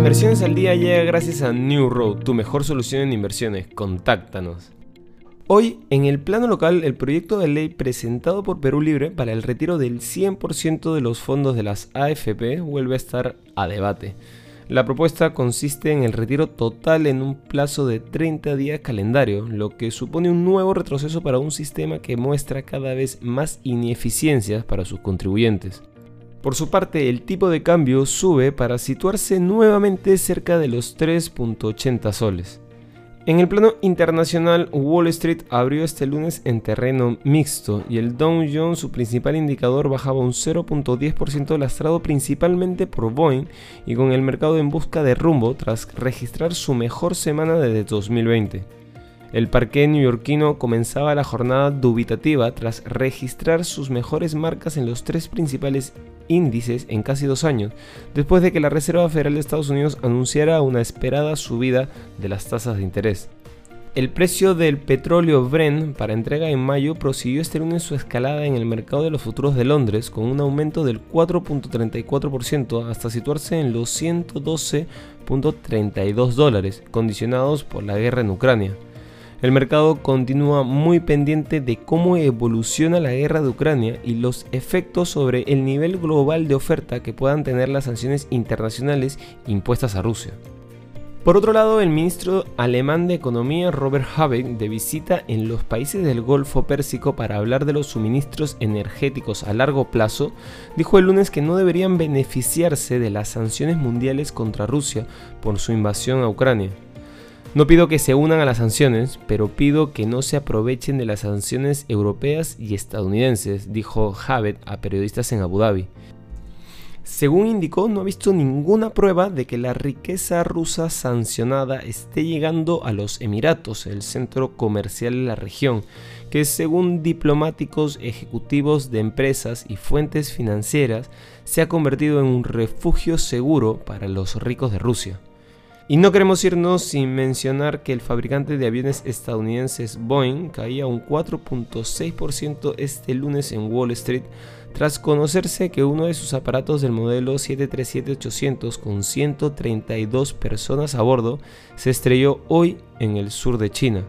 Inversiones al Día llega gracias a New Road, tu mejor solución en inversiones. Contáctanos. Hoy, en el plano local, el proyecto de ley presentado por Perú Libre para el retiro del 100% de los fondos de las AFP vuelve a estar a debate. La propuesta consiste en el retiro total en un plazo de 30 días calendario, lo que supone un nuevo retroceso para un sistema que muestra cada vez más ineficiencias para sus contribuyentes. Por su parte, el tipo de cambio sube para situarse nuevamente cerca de los 3.80 soles. En el plano internacional, Wall Street abrió este lunes en terreno mixto y el Dow Jones, su principal indicador, bajaba un 0.10% lastrado principalmente por Boeing y con el mercado en busca de rumbo tras registrar su mejor semana desde 2020. El parque neoyorquino comenzaba la jornada dubitativa tras registrar sus mejores marcas en los tres principales índices en casi dos años, después de que la Reserva Federal de Estados Unidos anunciara una esperada subida de las tasas de interés. El precio del petróleo Brent para entrega en mayo prosiguió este lunes su escalada en el mercado de los futuros de Londres con un aumento del 4.34% hasta situarse en los 112.32 dólares, condicionados por la guerra en Ucrania. El mercado continúa muy pendiente de cómo evoluciona la guerra de Ucrania y los efectos sobre el nivel global de oferta que puedan tener las sanciones internacionales impuestas a Rusia. Por otro lado, el ministro alemán de Economía Robert Habeck, de visita en los países del Golfo Pérsico para hablar de los suministros energéticos a largo plazo, dijo el lunes que no deberían beneficiarse de las sanciones mundiales contra Rusia por su invasión a Ucrania. No pido que se unan a las sanciones, pero pido que no se aprovechen de las sanciones europeas y estadounidenses, dijo Javid a periodistas en Abu Dhabi. Según indicó, no ha visto ninguna prueba de que la riqueza rusa sancionada esté llegando a los Emiratos, el centro comercial de la región, que según diplomáticos, ejecutivos de empresas y fuentes financieras se ha convertido en un refugio seguro para los ricos de Rusia. Y no queremos irnos sin mencionar que el fabricante de aviones estadounidenses Boeing caía un 4.6% este lunes en Wall Street tras conocerse que uno de sus aparatos del modelo 737-800 con 132 personas a bordo se estrelló hoy en el sur de China.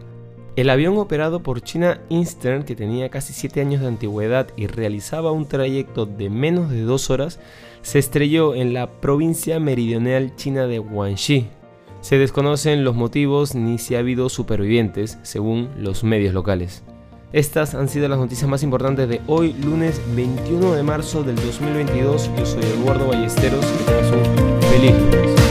El avión operado por China Eastern, que tenía casi 7 años de antigüedad y realizaba un trayecto de menos de 2 horas, se estrelló en la provincia meridional china de Guangxi, se desconocen los motivos ni si ha habido supervivientes, según los medios locales. Estas han sido las noticias más importantes de hoy, lunes 21 de marzo del 2022. Yo soy Eduardo Ballesteros que tengas un feliz.